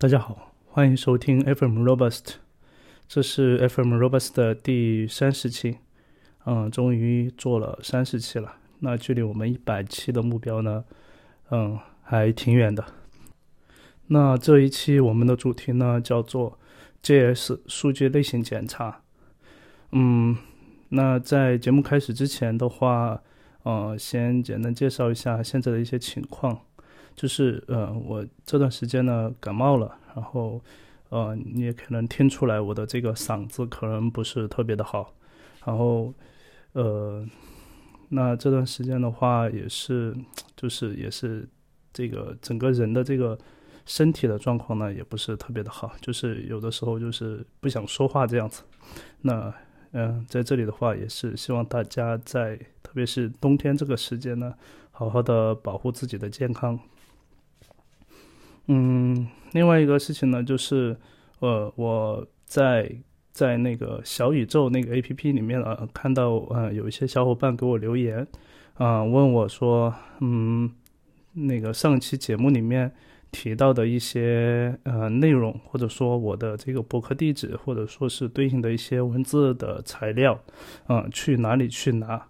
大家好，欢迎收听 FM Robust，这是 FM Robust 的第三十期，嗯，终于做了三十期了。那距离我们一百期的目标呢，嗯，还挺远的。那这一期我们的主题呢叫做 JS 数据类型检查。嗯，那在节目开始之前的话，呃，先简单介绍一下现在的一些情况。就是呃，我这段时间呢感冒了，然后呃，你也可能听出来我的这个嗓子可能不是特别的好，然后呃，那这段时间的话也是，就是也是这个整个人的这个身体的状况呢也不是特别的好，就是有的时候就是不想说话这样子。那嗯，在这里的话也是希望大家在特别是冬天这个时间呢，好好的保护自己的健康。嗯，另外一个事情呢，就是，呃，我在在那个小宇宙那个 A P P 里面啊，看到呃有一些小伙伴给我留言，啊，问我说，嗯，那个上期节目里面提到的一些呃内容，或者说我的这个博客地址，或者说是对应的一些文字的材料，嗯，去哪里去拿？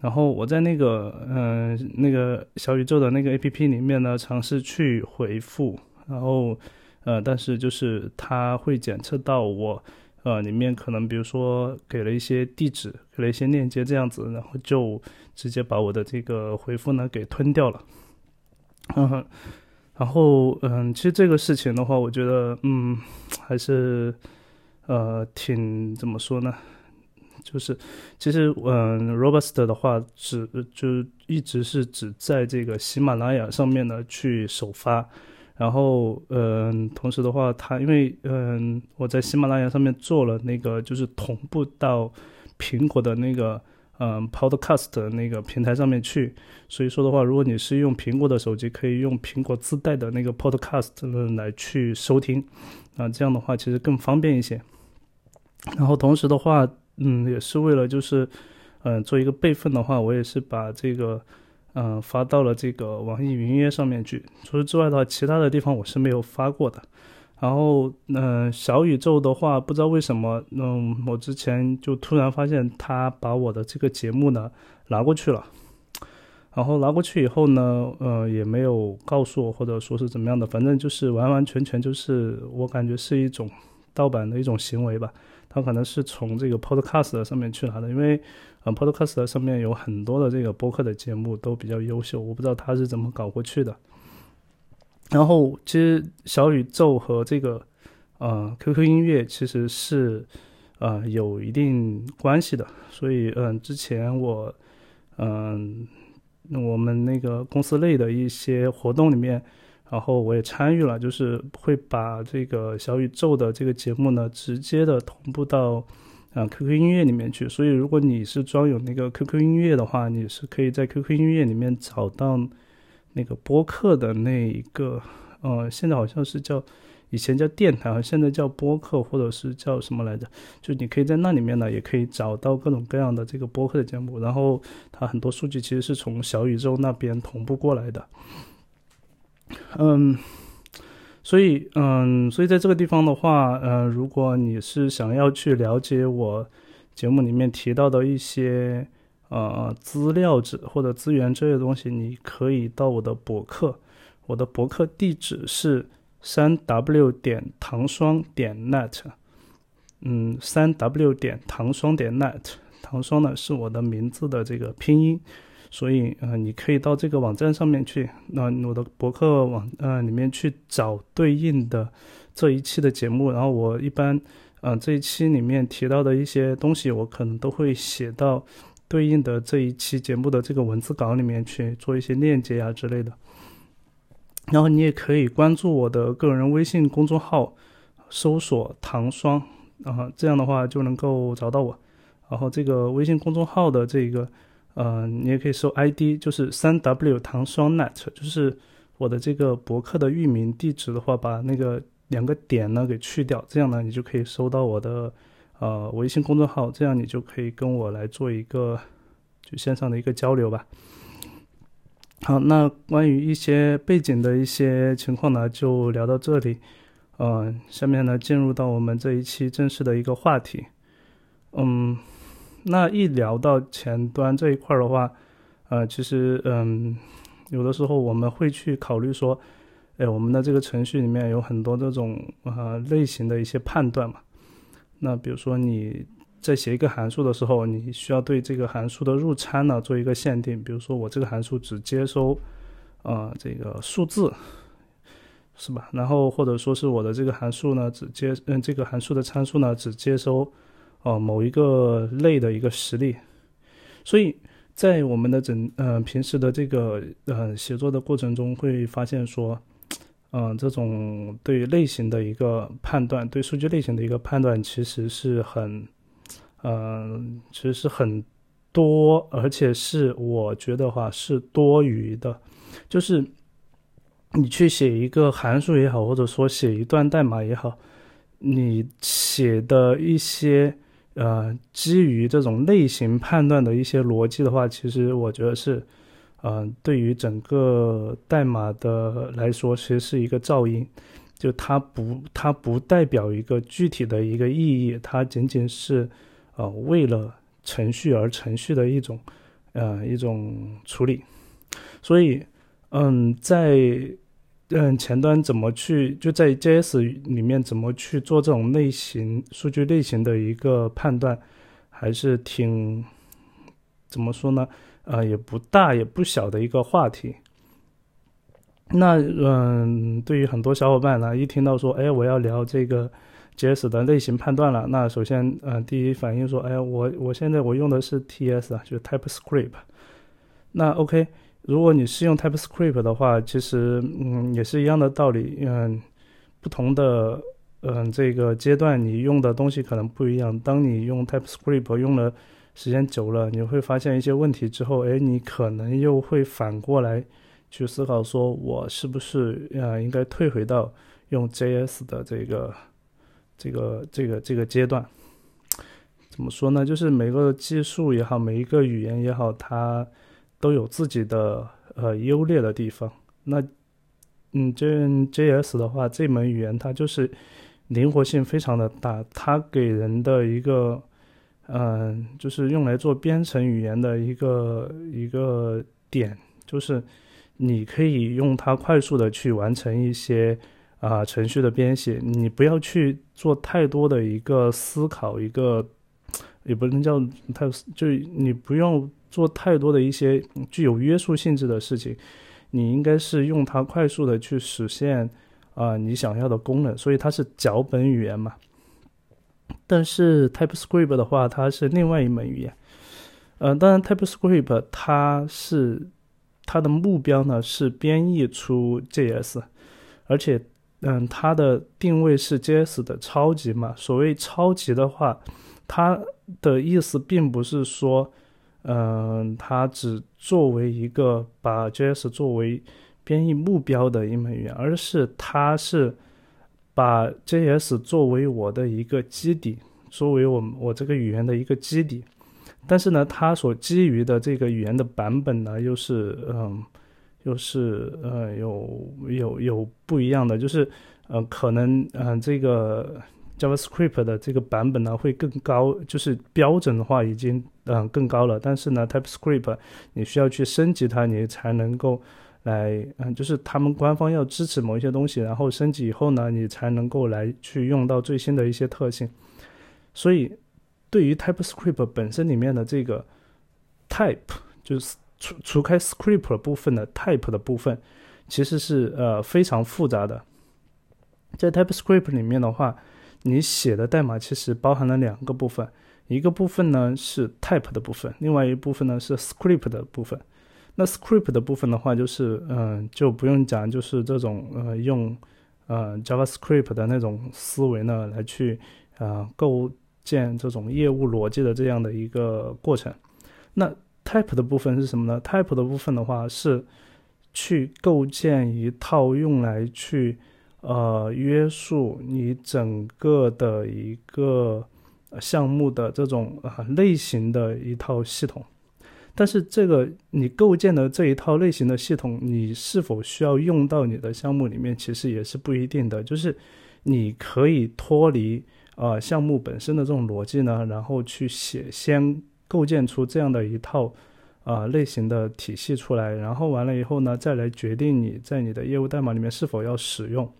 然后我在那个嗯那个小宇宙的那个 A P P 里面呢，尝试去回复，然后呃，但是就是它会检测到我呃里面可能比如说给了一些地址，给了一些链接这样子，然后就直接把我的这个回复呢给吞掉了。嗯，然后嗯，其实这个事情的话，我觉得嗯还是呃挺怎么说呢？就是，其实，嗯，Robust 的话，只就一直是只在这个喜马拉雅上面呢去首发，然后，嗯，同时的话，它因为，嗯，我在喜马拉雅上面做了那个，就是同步到苹果的那个，嗯，Podcast 那个平台上面去，所以说的话，如果你是用苹果的手机，可以用苹果自带的那个 Podcast 来去收听，啊，这样的话其实更方便一些，然后同时的话。嗯，也是为了就是，嗯，做一个备份的话，我也是把这个，嗯，发到了这个网易云音乐上面去。除此之外的话，其他的地方我是没有发过的。然后，嗯，小宇宙的话，不知道为什么，嗯，我之前就突然发现他把我的这个节目呢拿过去了。然后拿过去以后呢，呃，也没有告诉我或者说是怎么样的，反正就是完完全全就是我感觉是一种盗版的一种行为吧。他可能是从这个 Podcast 上面去拿的，因为，呃，Podcast 上面有很多的这个播客的节目都比较优秀，我不知道他是怎么搞过去的。然后，其实小宇宙和这个，呃，QQ 音乐其实是，呃，有一定关系的。所以，嗯，之前我，嗯，我们那个公司内的一些活动里面。然后我也参与了，就是会把这个小宇宙的这个节目呢，直接的同步到啊 QQ 音乐里面去。所以如果你是装有那个 QQ 音乐的话，你是可以在 QQ 音乐里面找到那个播客的那一个，呃，现在好像是叫以前叫电台，现在叫播客或者是叫什么来着？就你可以在那里面呢，也可以找到各种各样的这个播客的节目。然后它很多数据其实是从小宇宙那边同步过来的。嗯，所以嗯，所以在这个地方的话，呃，如果你是想要去了解我节目里面提到的一些呃资料纸或者资源这些东西，你可以到我的博客，我的博客地址是三 w 点糖霜点 net，嗯，三 w 点糖霜点 net，糖霜呢是我的名字的这个拼音。所以，呃，你可以到这个网站上面去，那我的博客网，呃，里面去找对应的这一期的节目。然后我一般，呃，这一期里面提到的一些东西，我可能都会写到对应的这一期节目的这个文字稿里面去做一些链接呀之类的。然后你也可以关注我的个人微信公众号，搜索“糖霜”，啊，这样的话就能够找到我。然后这个微信公众号的这个。呃，你也可以搜 ID，就是三 W 糖霜 net，就是我的这个博客的域名地址的话，把那个两个点呢给去掉，这样呢你就可以搜到我的呃微信公众号，这样你就可以跟我来做一个就线上的一个交流吧。好，那关于一些背景的一些情况呢，就聊到这里。嗯，下面呢进入到我们这一期正式的一个话题。嗯，那一聊到前端这一块的话，呃，其实嗯，有的时候我们会去考虑说，哎，我们的这个程序里面有很多这种呃类型的一些判断嘛。那比如说你在写一个函数的时候，你需要对这个函数的入参呢做一个限定，比如说我这个函数只接收呃这个数字。是吧？然后或者说是我的这个函数呢，只接嗯这个函数的参数呢，只接收哦某一个类的一个实例。所以在我们的整呃平时的这个呃写作的过程中，会发现说，嗯这种对于类型的一个判断，对数据类型的一个判断，其实是很嗯其实是很多，而且是我觉得话是多余的，就是。你去写一个函数也好，或者说写一段代码也好，你写的一些呃基于这种类型判断的一些逻辑的话，其实我觉得是，呃，对于整个代码的来说，其实是一个噪音，就它不它不代表一个具体的一个意义，它仅仅是呃为了程序而程序的一种呃一种处理，所以。嗯，在嗯前端怎么去就在 JS 里面怎么去做这种类型数据类型的一个判断，还是挺怎么说呢？呃，也不大也不小的一个话题。那嗯，对于很多小伙伴呢，一听到说，哎，我要聊这个 JS 的类型判断了，那首先，嗯，第一反应说，哎，我我现在我用的是 TS 啊，就是 TypeScript。那 OK。如果你是用 TypeScript 的话，其实嗯也是一样的道理，嗯，不同的嗯这个阶段你用的东西可能不一样。当你用 TypeScript 用了时间久了，你会发现一些问题之后，哎，你可能又会反过来去思考，说我是不是呃应该退回到用 JS 的这个这个这个这个阶段？怎么说呢？就是每个技术也好，每一个语言也好，它。都有自己的呃优劣的地方。那嗯，这 JS 的话，这门语言它就是灵活性非常的大，它给人的一个嗯，就是用来做编程语言的一个一个点，就是你可以用它快速的去完成一些啊程序的编写，你不要去做太多的一个思考，一个也不能叫太，就你不用。做太多的一些具有约束性质的事情，你应该是用它快速的去实现啊你想要的功能，所以它是脚本语言嘛。但是 TypeScript 的话，它是另外一门语言。嗯，当然 TypeScript 它是它的目标呢是编译出 JS，而且嗯它的定位是 JS 的超级嘛。所谓超级的话，它的意思并不是说。嗯，它只作为一个把 JS 作为编译目标的一门语言，而是它是把 JS 作为我的一个基底，作为我我这个语言的一个基底。但是呢，它所基于的这个语言的版本呢，又是嗯，又是呃有有有不一样的，就是呃可能嗯这个。JavaScript 的这个版本呢会更高，就是标准的话已经嗯更高了。但是呢，TypeScript 你需要去升级它，你才能够来嗯，就是他们官方要支持某一些东西，然后升级以后呢，你才能够来去用到最新的一些特性。所以，对于 TypeScript 本身里面的这个 type，就是除除开 script 部分的 type 的部分，其实是呃非常复杂的。在 TypeScript 里面的话，你写的代码其实包含了两个部分，一个部分呢是 type 的部分，另外一部分呢是 script 的部分。那 script 的部分的话，就是嗯，就不用讲，就是这种呃用呃 JavaScript 的那种思维呢来去啊构建这种业务逻辑的这样的一个过程。那 type 的部分是什么呢？type 的部分的话是去构建一套用来去。呃，约束你整个的一个项目的这种啊类型的一套系统，但是这个你构建的这一套类型的系统，你是否需要用到你的项目里面，其实也是不一定的。就是你可以脱离啊项目本身的这种逻辑呢，然后去写先构建出这样的一套啊类型的体系出来，然后完了以后呢，再来决定你在你的业务代码里面是否要使用。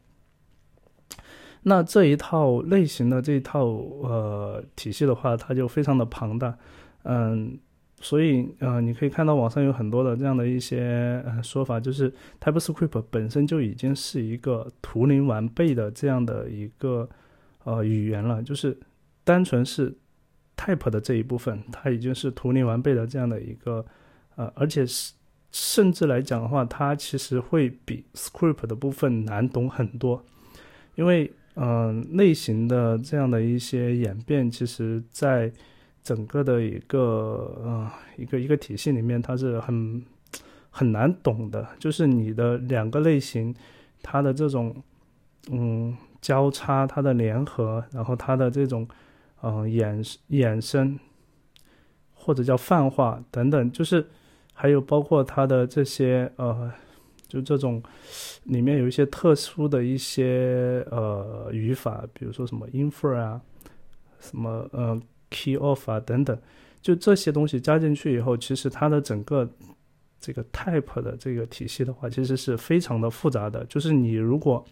那这一套类型的这一套呃体系的话，它就非常的庞大，嗯。所以，呃，你可以看到网上有很多的这样的一些呃说法，就是 TypeScript 本身就已经是一个图灵完备的这样的一个呃语言了，就是单纯是 Type 的这一部分，它已经是图灵完备的这样的一个呃，而且是甚至来讲的话，它其实会比 Script 的部分难懂很多，因为嗯类型的这样的一些演变，其实在整个的一个呃一个一个体系里面，它是很很难懂的。就是你的两个类型，它的这种嗯交叉，它的联合，然后它的这种嗯衍衍生或者叫泛化等等，就是还有包括它的这些呃，就这种里面有一些特殊的一些呃语法，比如说什么 infer 啊，什么呃。Key off 啊等等，就这些东西加进去以后，其实它的整个这个 type 的这个体系的话，其实是非常的复杂的。就是你如果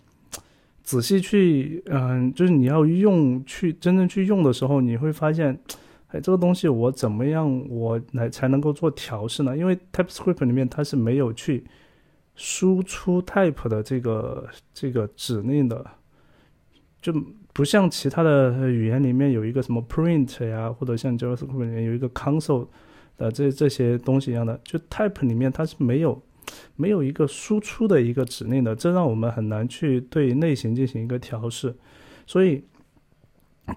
仔细去，嗯，就是你要用去真正去用的时候，你会发现，哎，这个东西我怎么样我来才能够做调试呢？因为 TypeScript 里面它是没有去输出 type 的这个这个指令的，就。不像其他的语言里面有一个什么 print 呀，或者像 JavaScript 里面有一个 console 的这这些东西一样的，就 type 里面它是没有没有一个输出的一个指令的，这让我们很难去对类型进行一个调试。所以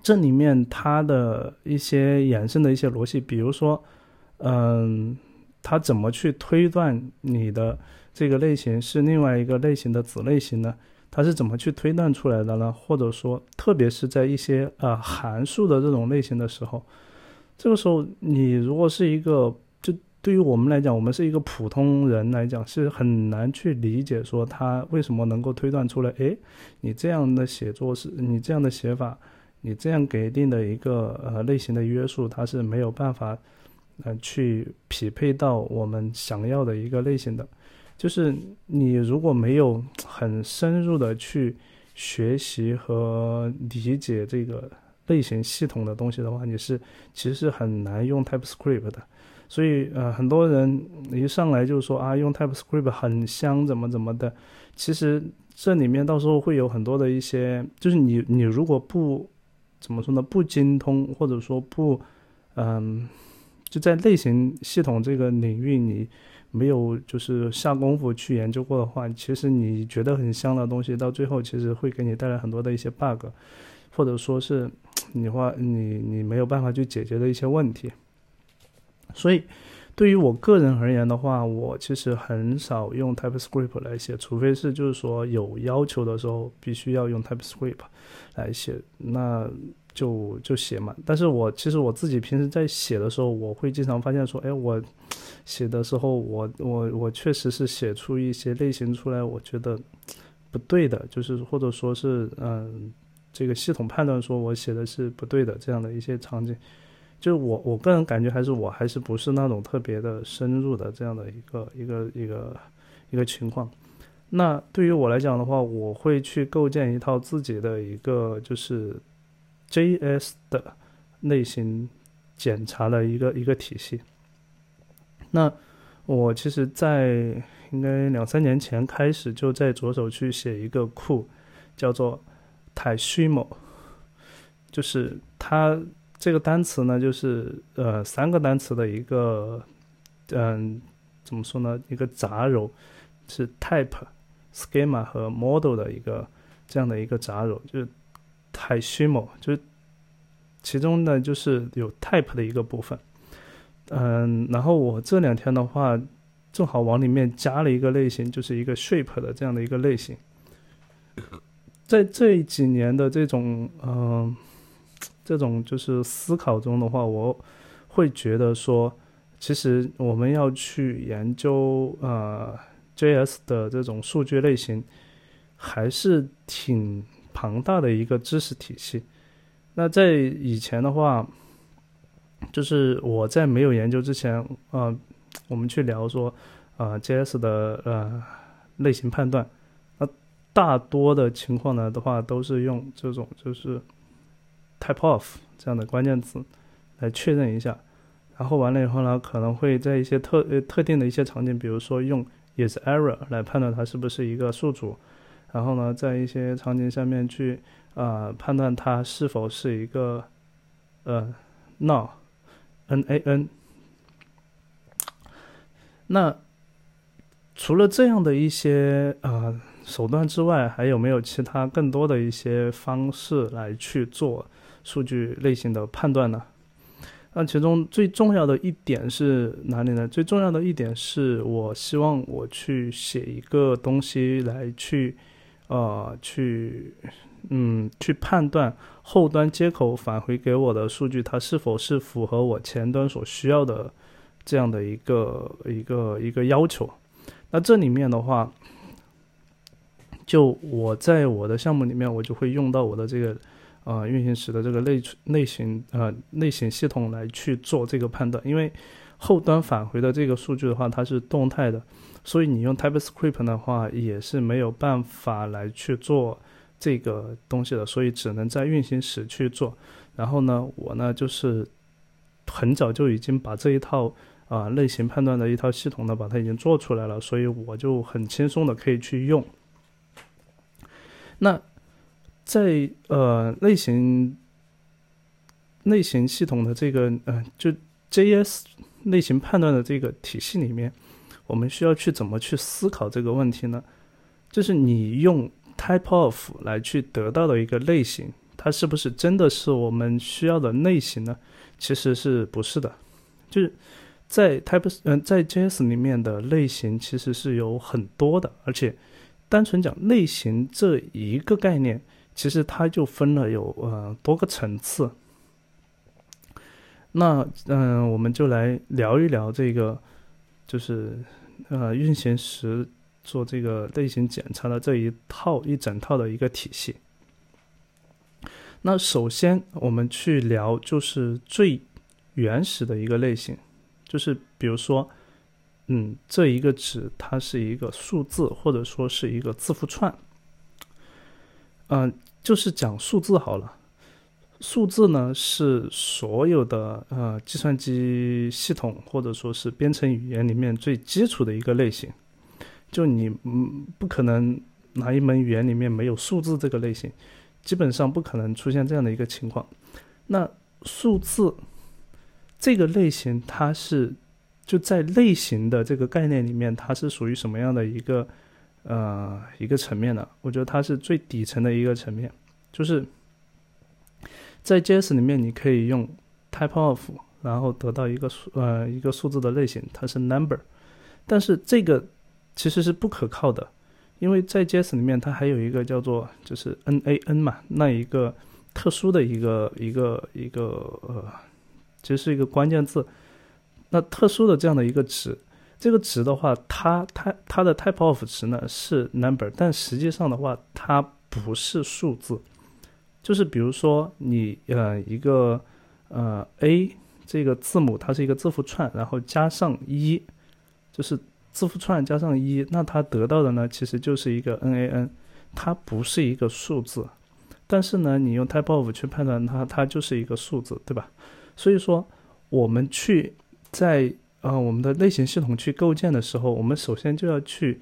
这里面它的一些衍生的一些逻辑，比如说，嗯，它怎么去推断你的这个类型是另外一个类型的子类型呢？它是怎么去推断出来的呢？或者说，特别是在一些呃函数的这种类型的时候，这个时候你如果是一个，就对于我们来讲，我们是一个普通人来讲，是很难去理解说它为什么能够推断出来。诶，你这样的写作是你这样的写法，你这样给定的一个呃类型的约束，它是没有办法呃去匹配到我们想要的一个类型的。就是你如果没有很深入的去学习和理解这个类型系统的东西的话，你是其实是很难用 TypeScript 的。所以呃，很多人一上来就说啊，用 TypeScript 很香，怎么怎么的。其实这里面到时候会有很多的一些，就是你你如果不怎么说呢，不精通或者说不嗯，就在类型系统这个领域你。没有就是下功夫去研究过的话，其实你觉得很香的东西，到最后其实会给你带来很多的一些 bug，或者说是你话你你没有办法去解决的一些问题。所以，对于我个人而言的话，我其实很少用 TypeScript 来写，除非是就是说有要求的时候必须要用 TypeScript 来写，那。就就写嘛，但是我其实我自己平时在写的时候，我会经常发现说，哎，我写的时候，我我我确实是写出一些类型出来，我觉得不对的，就是或者说是嗯，这个系统判断说我写的是不对的这样的一些场景，就是我我个人感觉还是我还是不是那种特别的深入的这样的一个一个一个一个情况。那对于我来讲的话，我会去构建一套自己的一个就是。JS 的类型检查的一个一个体系。那我其实，在应该两三年前开始就在着手去写一个库，叫做 Taishimo，就是它这个单词呢，就是呃三个单词的一个嗯怎么说呢？一个杂糅，是 Type、Schema 和 Model 的一个这样的一个杂糅，就是。Tashimo 就是其中呢，就是有 type 的一个部分，嗯，然后我这两天的话，正好往里面加了一个类型，就是一个 shape 的这样的一个类型。在这几年的这种嗯，这种就是思考中的话，我会觉得说，其实我们要去研究呃 JS 的这种数据类型，还是挺庞大的一个知识体系。那在以前的话，就是我在没有研究之前，呃，我们去聊说，呃，JS 的呃类型判断，那大多的情况呢的话，都是用这种就是 type of 这样的关键词来确认一下，然后完了以后呢，可能会在一些特呃特定的一些场景，比如说用 is error 来判断它是不是一个数组，然后呢，在一些场景下面去。啊，判断它是否是一个呃，null，n a n。那除了这样的一些呃手段之外，还有没有其他更多的一些方式来去做数据类型的判断呢？那其中最重要的一点是哪里呢？最重要的一点是我希望我去写一个东西来去呃去。嗯，去判断后端接口返回给我的数据，它是否是符合我前端所需要的这样的一个一个一个要求。那这里面的话，就我在我的项目里面，我就会用到我的这个呃运行时的这个类类型呃类型系统来去做这个判断。因为后端返回的这个数据的话，它是动态的，所以你用 TypeScript 的话也是没有办法来去做。这个东西的，所以只能在运行时去做。然后呢，我呢就是很早就已经把这一套啊类型判断的一套系统呢，把它已经做出来了，所以我就很轻松的可以去用。那在呃类型类型系统的这个呃就 JS 类型判断的这个体系里面，我们需要去怎么去思考这个问题呢？就是你用。Type of 来去得到的一个类型，它是不是真的是我们需要的类型呢？其实是不是的，就是在 Type 嗯在 JS 里面的类型其实是有很多的，而且单纯讲类型这一个概念，其实它就分了有呃多个层次。那嗯，我们就来聊一聊这个，就是呃运行时。做这个类型检查的这一套一整套的一个体系。那首先我们去聊就是最原始的一个类型，就是比如说，嗯，这一个值它是一个数字或者说是一个字符串。嗯，就是讲数字好了。数字呢是所有的呃计算机系统或者说是编程语言里面最基础的一个类型。就你嗯不可能哪一门语言里面没有数字这个类型，基本上不可能出现这样的一个情况。那数字这个类型，它是就在类型的这个概念里面，它是属于什么样的一个呃一个层面呢？我觉得它是最底层的一个层面，就是在 JS 里面，你可以用 type of，然后得到一个数呃一个数字的类型，它是 number，但是这个。其实是不可靠的，因为在 JS 里面它还有一个叫做就是 NaN 嘛，那一个特殊的一个一个一个呃，其实是一个关键字。那特殊的这样的一个值，这个值的话，它它它的 type of 值呢是 number，但实际上的话它不是数字。就是比如说你呃一个呃 A 这个字母它是一个字符串，然后加上一，就是。字符串加上一，那它得到的呢，其实就是一个 NaN，它不是一个数字，但是呢，你用 type of 去判断它，它就是一个数字，对吧？所以说，我们去在呃我们的类型系统去构建的时候，我们首先就要去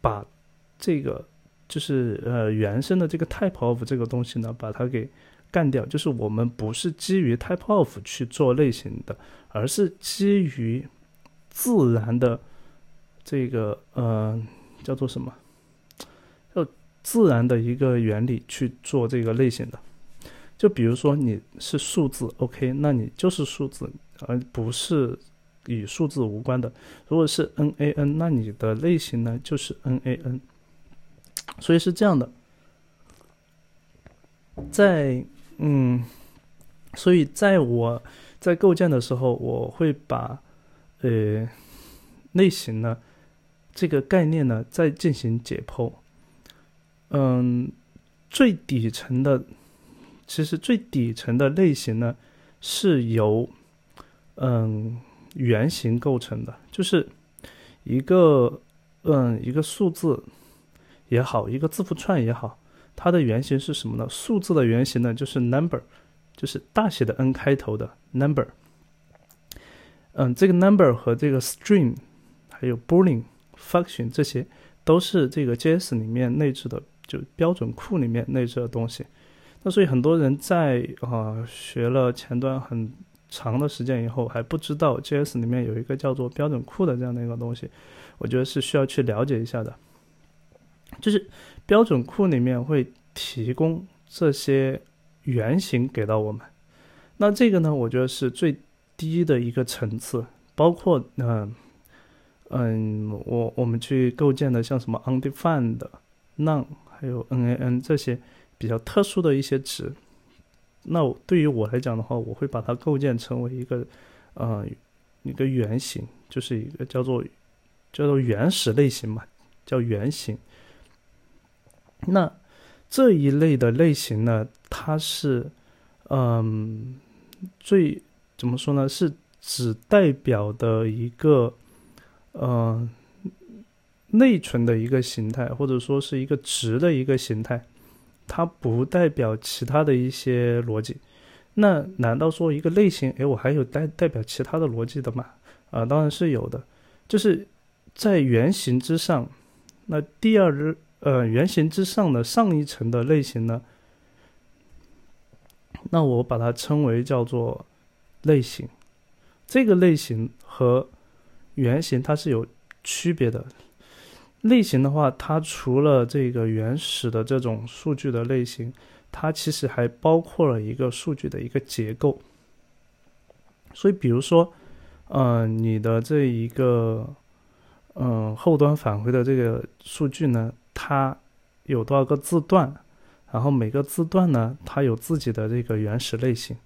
把这个就是呃原生的这个 type of 这个东西呢，把它给干掉，就是我们不是基于 type of 去做类型的，而是基于自然的。这个呃叫做什么？叫自然的一个原理去做这个类型的。就比如说你是数字，OK，那你就是数字，而不是与数字无关的。如果是 NaN，那你的类型呢就是 NaN。所以是这样的，在嗯，所以在我在构建的时候，我会把。呃类型呢这个概念呢再进行解剖。嗯，最底层的，其实最底层的类型呢是由嗯圆形构成的，就是一个嗯一个数字也好，一个字符串也好，它的原型是什么呢？数字的原型呢就是 number，就是大写的 N 开头的 number。嗯，这个 number 和这个 string，还有 boolean function 这些都是这个 JS 里面内置的，就标准库里面内置的东西。那所以很多人在啊学了前端很长的时间以后，还不知道 JS 里面有一个叫做标准库的这样的一个东西，我觉得是需要去了解一下的。就是标准库里面会提供这些原型给到我们，那这个呢，我觉得是最。低的一个层次，包括嗯嗯，我我们去构建的像什么 undefined、none，还有 nan 这些比较特殊的一些值，那对于我来讲的话，我会把它构建成为一个呃一个原型，就是一个叫做叫做原始类型嘛，叫原型。那这一类的类型呢，它是嗯最。怎么说呢？是只代表的一个呃内存的一个形态，或者说是一个值的一个形态，它不代表其他的一些逻辑。那难道说一个类型，哎，我还有代代表其他的逻辑的吗？啊，当然是有的。就是在原型之上，那第二呃原型之上的上一层的类型呢？那我把它称为叫做。类型，这个类型和原型它是有区别的。类型的话，它除了这个原始的这种数据的类型，它其实还包括了一个数据的一个结构。所以，比如说，嗯，你的这一个，嗯，后端返回的这个数据呢，它有多少个字段？然后每个字段呢，它有自己的这个原始类型。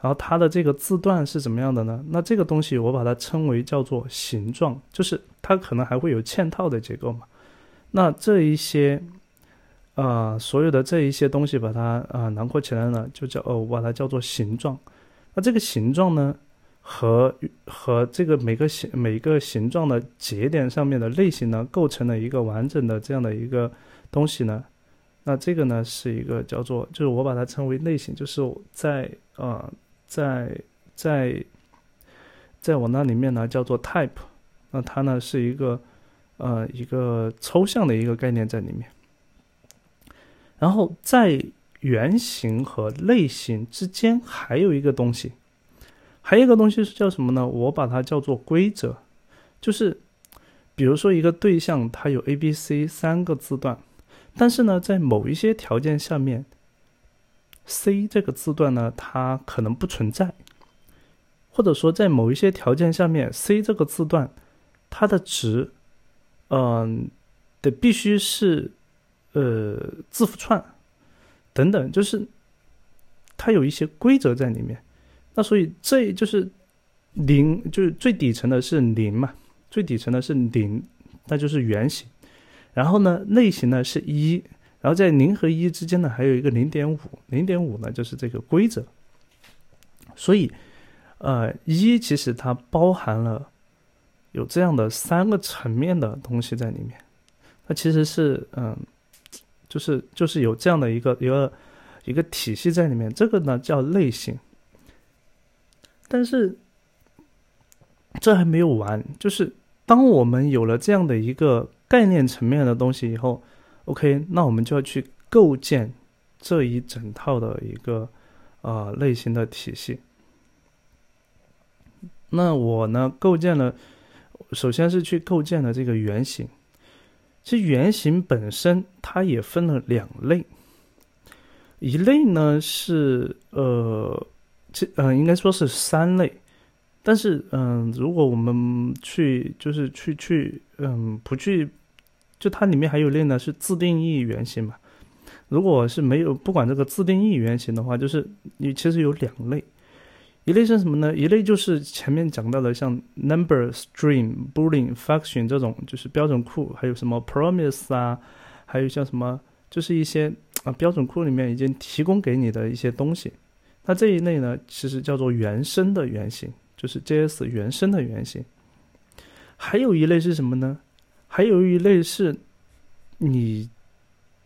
然后它的这个字段是怎么样的呢？那这个东西我把它称为叫做形状，就是它可能还会有嵌套的结构嘛。那这一些，呃，所有的这一些东西把它啊囊括起来呢，就叫哦，我把它叫做形状。那这个形状呢，和和这个每个形每个形状的节点上面的类型呢，构成了一个完整的这样的一个东西呢。那这个呢是一个叫做，就是我把它称为类型，就是在呃。在在在我那里面呢，叫做 type，那它呢是一个呃一个抽象的一个概念在里面。然后在原型和类型之间还有一个东西，还有一个东西是叫什么呢？我把它叫做规则，就是比如说一个对象它有 A、B、C 三个字段，但是呢在某一些条件下面。C 这个字段呢，它可能不存在，或者说在某一些条件下面，C 这个字段它的值，嗯，得必须是呃字符串等等，就是它有一些规则在里面。那所以这就是零，就是最底层的是零嘛，最底层的是零，那就是原型。然后呢，类型呢是一。然后在零和一之间呢，还有一个零点五，零点五呢就是这个规则。所以，呃，一其实它包含了有这样的三个层面的东西在里面。它其实是，嗯，就是就是有这样的一个一个一个体系在里面。这个呢叫类型。但是这还没有完，就是当我们有了这样的一个概念层面的东西以后。OK，那我们就要去构建这一整套的一个呃类型的体系。那我呢，构建了，首先是去构建了这个原型。其实原型本身它也分了两类，一类呢是呃，这呃应该说是三类，但是嗯，如果我们去就是去去嗯不去。就它里面还有类呢，是自定义原型嘛。如果是没有不管这个自定义原型的话，就是你其实有两类，一类是什么呢？一类就是前面讲到的，像 number string、boolean function 这种，就是标准库，还有什么 promise 啊，还有像什么，就是一些啊标准库里面已经提供给你的一些东西。那这一类呢，其实叫做原生的原型，就是 JS 原生的原型。还有一类是什么呢？还有一类是你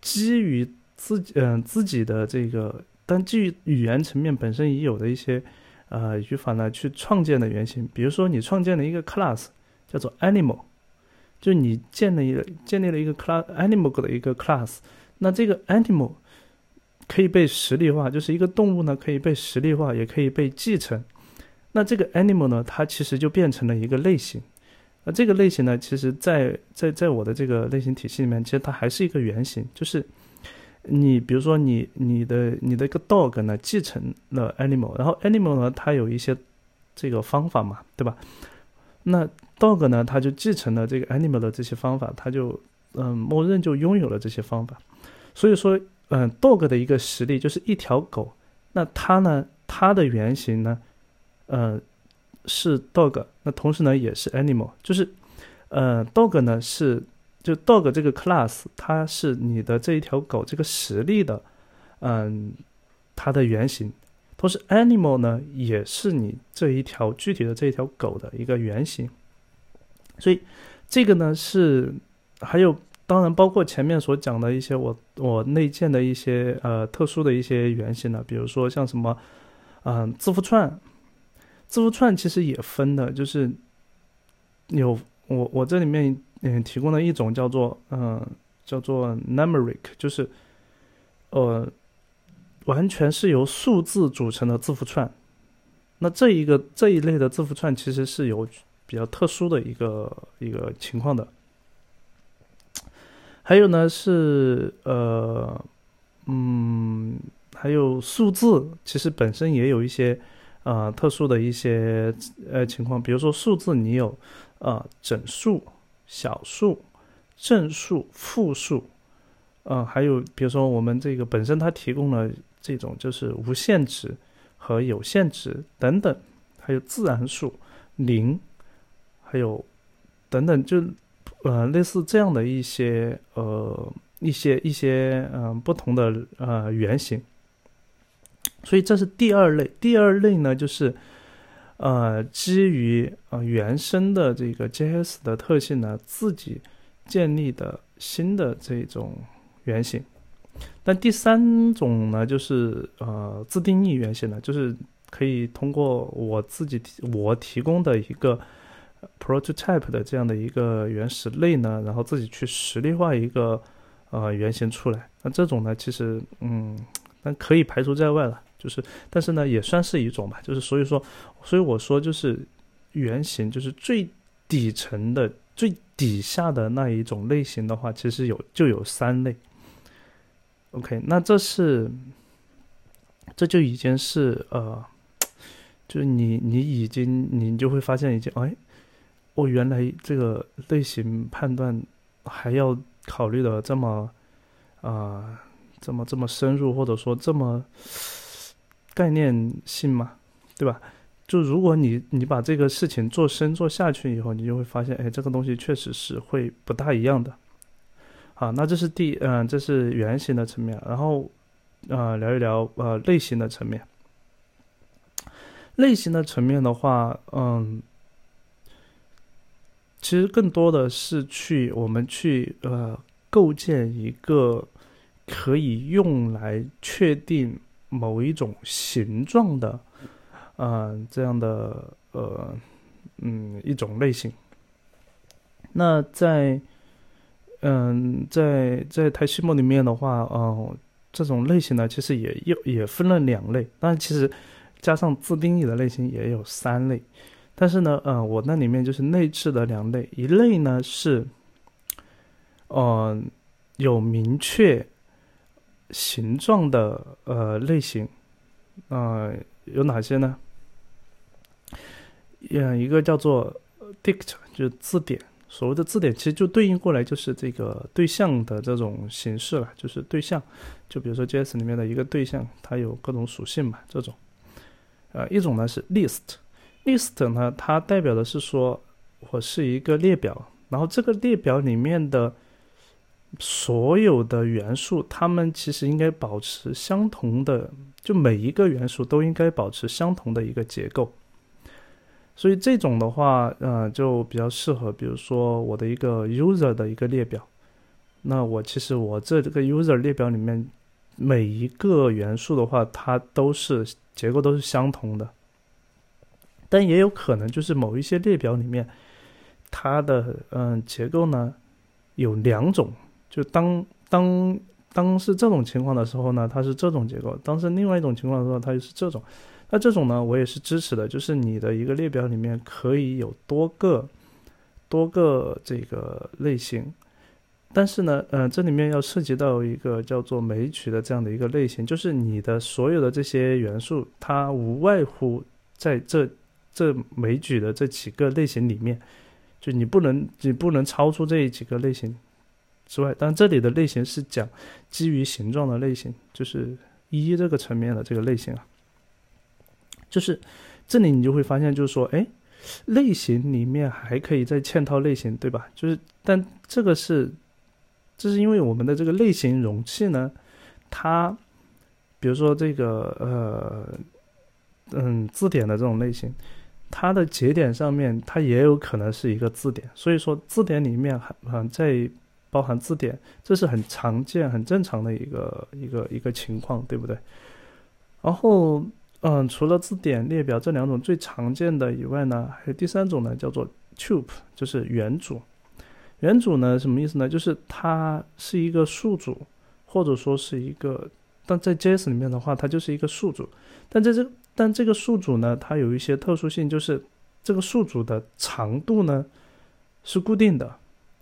基于自己嗯自己的这个，但基于语言层面本身已有的一些。呃，语法呢去创建的原型，比如说你创建了一个 class 叫做 animal，就你建了一个建立了一个 class animal 的一个 class，那这个 animal 可以被实例化，就是一个动物呢可以被实例化，也可以被继承。那这个 animal 呢，它其实就变成了一个类型。那这个类型呢，其实在在在我的这个类型体系里面，其实它还是一个原型，就是。你比如说，你你的你的一个 dog 呢继承了 animal，然后 animal 呢它有一些这个方法嘛，对吧？那 dog 呢它就继承了这个 animal 的这些方法，它就嗯默认就拥有了这些方法。所以说，嗯，dog 的一个实例就是一条狗，那它呢它的原型呢，呃是 dog，那同时呢也是 animal，就是呃 dog 呢是。就 dog 这个 class，它是你的这一条狗这个实例的，嗯，它的原型。同时，animal 呢也是你这一条具体的这一条狗的一个原型。所以，这个呢是还有，当然包括前面所讲的一些我我内建的一些呃特殊的一些原型呢，比如说像什么，嗯，字符串，字符串其实也分的，就是有我我这里面。嗯，提供了一种叫做嗯，叫做 numeric，就是呃，完全是由数字组成的字符串。那这一个这一类的字符串其实是有比较特殊的一个一个情况的。还有呢是呃嗯，还有数字其实本身也有一些呃特殊的一些呃情况，比如说数字你有呃整数。小数、正数、负数，呃，还有比如说我们这个本身它提供了这种就是无限值和有限值等等，还有自然数零，还有等等，就呃类似这样的一些呃一些一些嗯不同的呃原型，所以这是第二类。第二类呢就是。呃，基于呃原生的这个 JS 的特性呢，自己建立的新的这种原型。但第三种呢，就是呃自定义原型呢，就是可以通过我自己我提供的一个 prototype 的这样的一个原始类呢，然后自己去实例化一个呃原型出来。那这种呢，其实嗯，但可以排除在外了。就是，但是呢，也算是一种吧。就是，所以说，所以我说，就是原型，就是最底层的、最底下的那一种类型的话，其实有就有三类。OK，那这是，这就已经是呃，就是你你已经你就会发现已经哎，我原来这个类型判断还要考虑的这么啊，这么这么深入，或者说这么。概念性嘛，对吧？就如果你你把这个事情做深做下去以后，你就会发现，哎，这个东西确实是会不大一样的。好，那这是第嗯，这是原型的层面，然后呃聊一聊呃类型的层面。类型的层面的话，嗯，其实更多的是去我们去呃构建一个可以用来确定。某一种形状的，呃，这样的呃，嗯，一种类型。那在，嗯，在在台西莫里面的话，哦，这种类型呢，其实也又也分了两类。但其实加上自定义的类型也有三类。但是呢，呃，我那里面就是内置的两类，一类呢是，嗯，有明确。形状的呃类型，啊有哪些呢？嗯，一个叫做 dict，就是字典。所谓的字典，其实就对应过来就是这个对象的这种形式了，就是对象。就比如说 JS 里面的一个对象，它有各种属性嘛，这种。呃，一种呢是 list List 呢它代表的是说我是一个列表，然后这个列表里面的所有的元素，它们其实应该保持相同的，就每一个元素都应该保持相同的一个结构。所以这种的话，呃，就比较适合，比如说我的一个 user 的一个列表。那我其实我这这个 user 列表里面每一个元素的话，它都是结构都是相同的。但也有可能就是某一些列表里面，它的嗯结构呢有两种，就当当当是这种情况的时候呢，它是这种结构；当是另外一种情况的时候，它就是这种。那这种呢，我也是支持的，就是你的一个列表里面可以有多个多个这个类型，但是呢，呃，这里面要涉及到一个叫做枚举的这样的一个类型，就是你的所有的这些元素，它无外乎在这这枚举的这几个类型里面，就你不能你不能超出这几个类型之外。但这里的类型是讲基于形状的类型，就是一这个层面的这个类型啊。就是这里你就会发现，就是说，哎，类型里面还可以再嵌套类型，对吧？就是，但这个是，这是因为我们的这个类型容器呢，它，比如说这个呃，嗯，字典的这种类型，它的节点上面它也有可能是一个字典，所以说字典里面还嗯在包含字典，这是很常见、很正常的一个一个一个情况，对不对？然后。嗯，除了字典列表这两种最常见的以外呢，还有第三种呢，叫做 tuple，就是元组。元组呢，什么意思呢？就是它是一个数组，或者说是一个，但在 JS 里面的话，它就是一个数组。但在这，但这个数组呢，它有一些特殊性，就是这个数组的长度呢是固定的，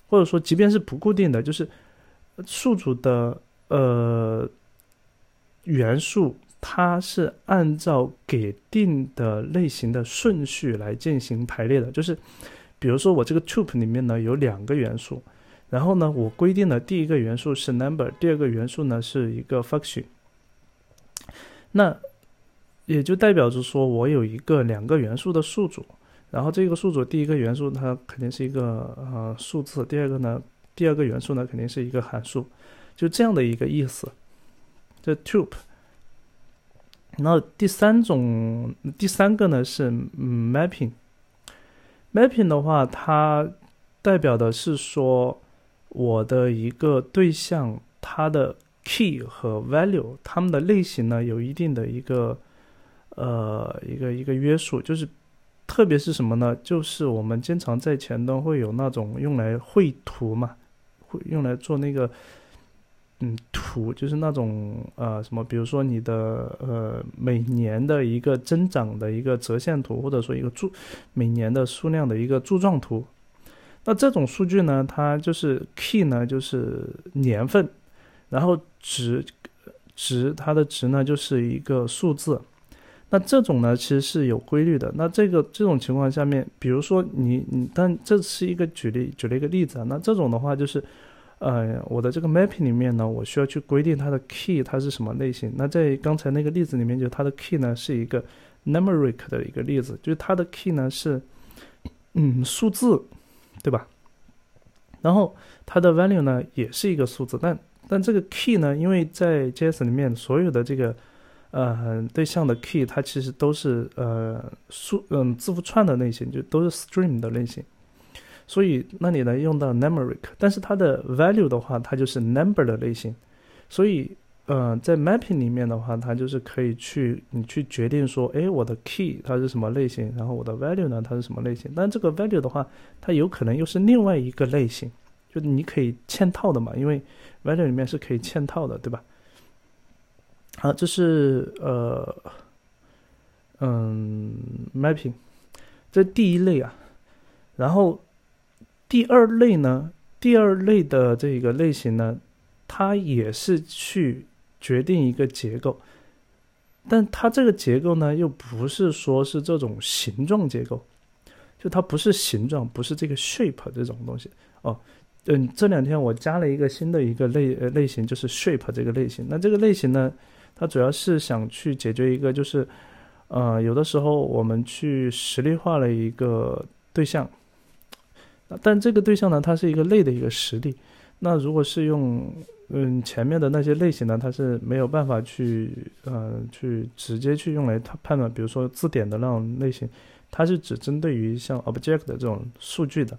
或者说即便是不固定的，就是数组的呃元素。它是按照给定的类型的顺序来进行排列的，就是，比如说我这个 tuple 里面呢有两个元素，然后呢我规定的第一个元素是 number，第二个元素呢是一个 function，那也就代表着说我有一个两个元素的数组，然后这个数组第一个元素它肯定是一个呃数字，第二个呢第二个元素呢肯定是一个函数，就这样的一个意思，这 tuple。那第三种，第三个呢是 mapping。mapping 的话，它代表的是说我的一个对象，它的 key 和 value，它们的类型呢有一定的一个呃一个一个约束，就是特别是什么呢？就是我们经常在前端会有那种用来绘图嘛，会用来做那个。嗯，图就是那种呃什么，比如说你的呃每年的一个增长的一个折线图，或者说一个柱每年的数量的一个柱状图。那这种数据呢，它就是 key 呢就是年份，然后值值它的值呢就是一个数字。那这种呢其实是有规律的。那这个这种情况下面，比如说你你，但这是一个举例举了一个例子啊。那这种的话就是。呃，我的这个 mapping 里面呢，我需要去规定它的 key 它是什么类型。那在刚才那个例子里面，就它的 key 呢是一个 numeric 的一个例子，就是它的 key 呢是嗯数字，对吧？然后它的 value 呢也是一个数字，但但这个 key 呢，因为在 JS 里面所有的这个呃对象的 key 它其实都是呃数嗯字符串的类型，就都是 string 的类型。所以那里呢用到 numeric，但是它的 value 的话，它就是 number 的类型。所以，呃，在 mapping 里面的话，它就是可以去你去决定说，哎，我的 key 它是什么类型，然后我的 value 呢它是什么类型。但这个 value 的话，它有可能又是另外一个类型，就你可以嵌套的嘛，因为 value 里面是可以嵌套的，对吧？好，这是呃，嗯，mapping，这第一类啊，然后。第二类呢，第二类的这个类型呢，它也是去决定一个结构，但它这个结构呢，又不是说是这种形状结构，就它不是形状，不是这个 shape 这种东西哦。嗯，这两天我加了一个新的一个类呃类型，就是 shape 这个类型。那这个类型呢，它主要是想去解决一个就是。呃，有的时候我们去实例化了一个对象，但这个对象呢，它是一个类的一个实例。那如果是用嗯前面的那些类型呢，它是没有办法去呃去直接去用来它判断，比如说字典的那种类型，它是只针对于像 object 的这种数据的。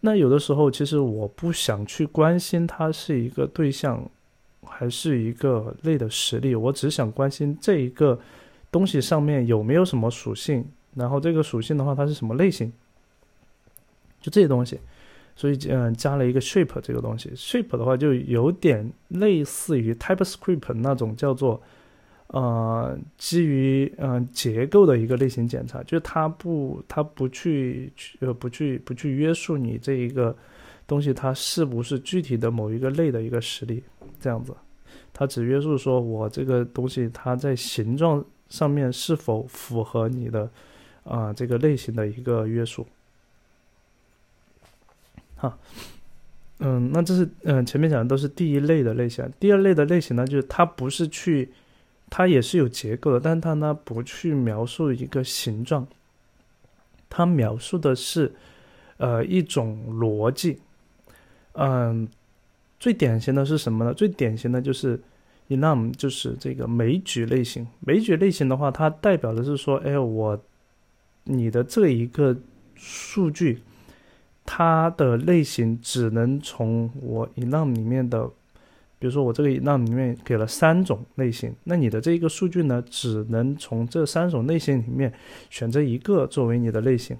那有的时候其实我不想去关心它是一个对象还是一个类的实例，我只想关心这一个。东西上面有没有什么属性？然后这个属性的话，它是什么类型？就这些东西，所以嗯，加了一个 shape 这个东西。shape 的话，就有点类似于 TypeScript 那种叫做呃基于嗯结构的一个类型检查，就是它不它不去呃不去不去约束你这一个东西它是不是具体的某一个类的一个实例这样子，它只约束说我这个东西它在形状。上面是否符合你的啊这个类型的一个约束？哈，嗯，那这是嗯前面讲的都是第一类的类型，第二类的类型呢，就是它不是去，它也是有结构的，但它呢不去描述一个形状，它描述的是呃一种逻辑。嗯，最典型的是什么呢？最典型的就是。enum 就是这个枚举类型，枚举类型的话，它代表的是说，哎，我你的这一个数据，它的类型只能从我 enum 里面的，比如说我这个 enum 里面给了三种类型，那你的这一个数据呢，只能从这三种类型里面选择一个作为你的类型。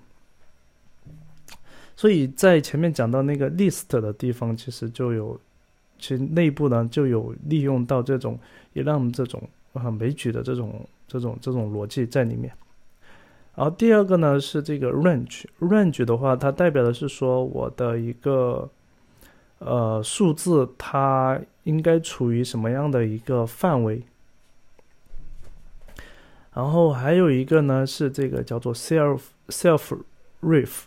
所以在前面讲到那个 list 的地方，其实就有。其实内部呢就有利用到这种 enum 这种啊枚举的这种这种这种逻辑在里面。然后第二个呢是这个 range，range 的话它代表的是说我的一个呃数字它应该处于什么样的一个范围。然后还有一个呢是这个叫做 self self ref，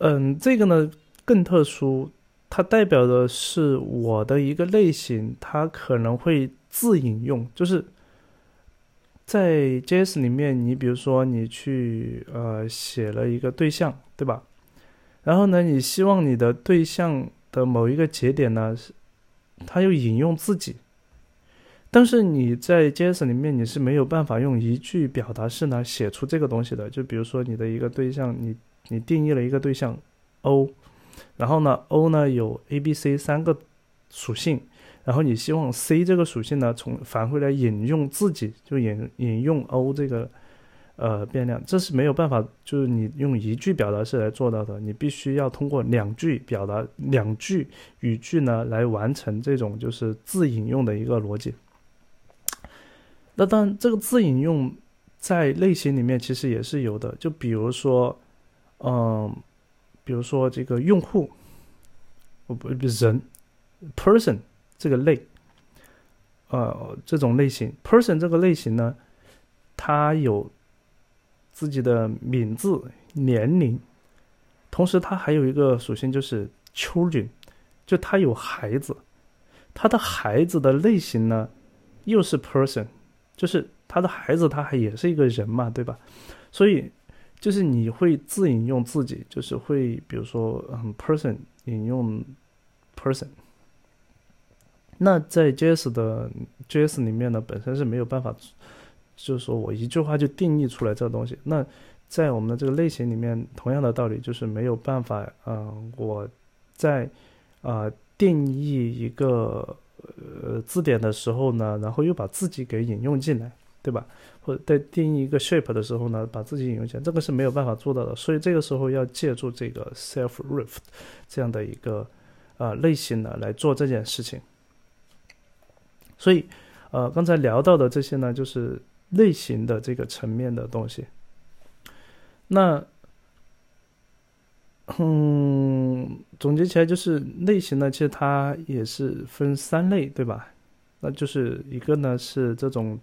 嗯，这个呢更特殊。它代表的是我的一个类型，它可能会自引用，就是在 JS 里面，你比如说你去呃写了一个对象，对吧？然后呢，你希望你的对象的某一个节点呢，它又引用自己，但是你在 JS 里面你是没有办法用一句表达式呢写出这个东西的。就比如说你的一个对象，你你定义了一个对象 O。然后呢，O 呢有 A、B、C 三个属性，然后你希望 C 这个属性呢从返回来引用自己，就引引用 O 这个呃变量，这是没有办法，就是你用一句表达式来做到的，你必须要通过两句表达两句语句呢来完成这种就是自引用的一个逻辑。那当然，这个自引用在类型里面其实也是有的，就比如说，嗯。比如说这个用户，不不人，person 这个类，呃，这种类型，person 这个类型呢，它有自己的名字、年龄，同时它还有一个属性就是 children，就它有孩子，它的孩子的类型呢，又是 person，就是他的孩子，他还也是一个人嘛，对吧？所以。就是你会自引用自己，就是会比如说嗯，person 引用 person。那在 JS 的 JS 里面呢，本身是没有办法，就是说我一句话就定义出来这个东西。那在我们的这个类型里面，同样的道理就是没有办法，嗯，我在啊定义一个呃字典的时候呢，然后又把自己给引用进来，对吧？或者在定义一个 shape 的时候呢，把自己引用起来，这个是没有办法做到的。所以这个时候要借助这个 self ref 这样的一个呃类型呢来做这件事情。所以呃刚才聊到的这些呢，就是类型的这个层面的东西。那嗯，总结起来就是类型呢，其实它也是分三类，对吧？那就是一个呢是这种。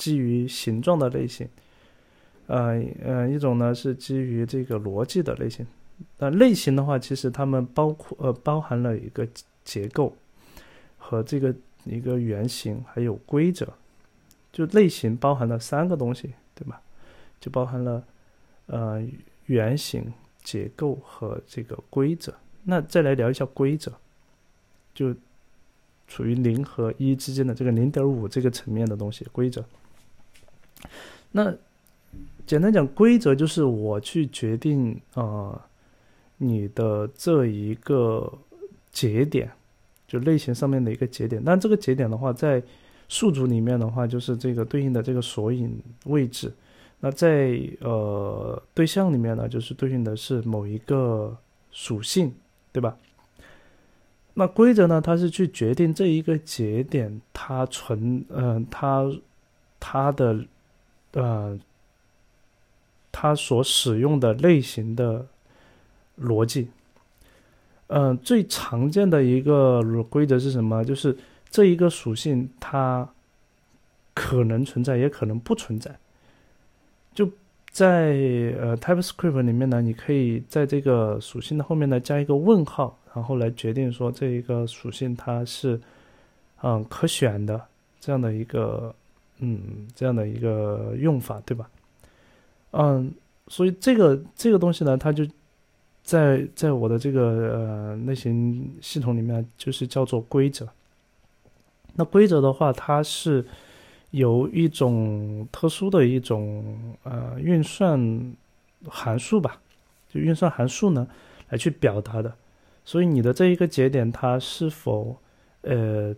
基于形状的类型，呃呃，一种呢是基于这个逻辑的类型。那类型的话，其实它们包括呃包含了一个结构和这个一个原型，还有规则，就类型包含了三个东西，对吧？就包含了呃原型、结构和这个规则。那再来聊一下规则，就处于零和一之间的这个零点五这个层面的东西，规则。那简单讲，规则就是我去决定啊，你的这一个节点，就类型上面的一个节点。但这个节点的话，在数组里面的话，就是这个对应的这个索引位置。那在呃对象里面呢，就是对应的是某一个属性，对吧？那规则呢，它是去决定这一个节点它存，嗯，它它的。呃，它所使用的类型的逻辑，嗯，最常见的一个规则是什么？就是这一个属性它可能存在，也可能不存在。就在呃 TypeScript 里面呢，你可以在这个属性的后面呢加一个问号，然后来决定说这一个属性它是嗯可选的这样的一个。嗯，这样的一个用法，对吧？嗯，所以这个这个东西呢，它就在在我的这个呃类型系统里面，就是叫做规则。那规则的话，它是由一种特殊的一种呃运算函数吧，就运算函数呢来去表达的。所以你的这一个节点，它是否呃。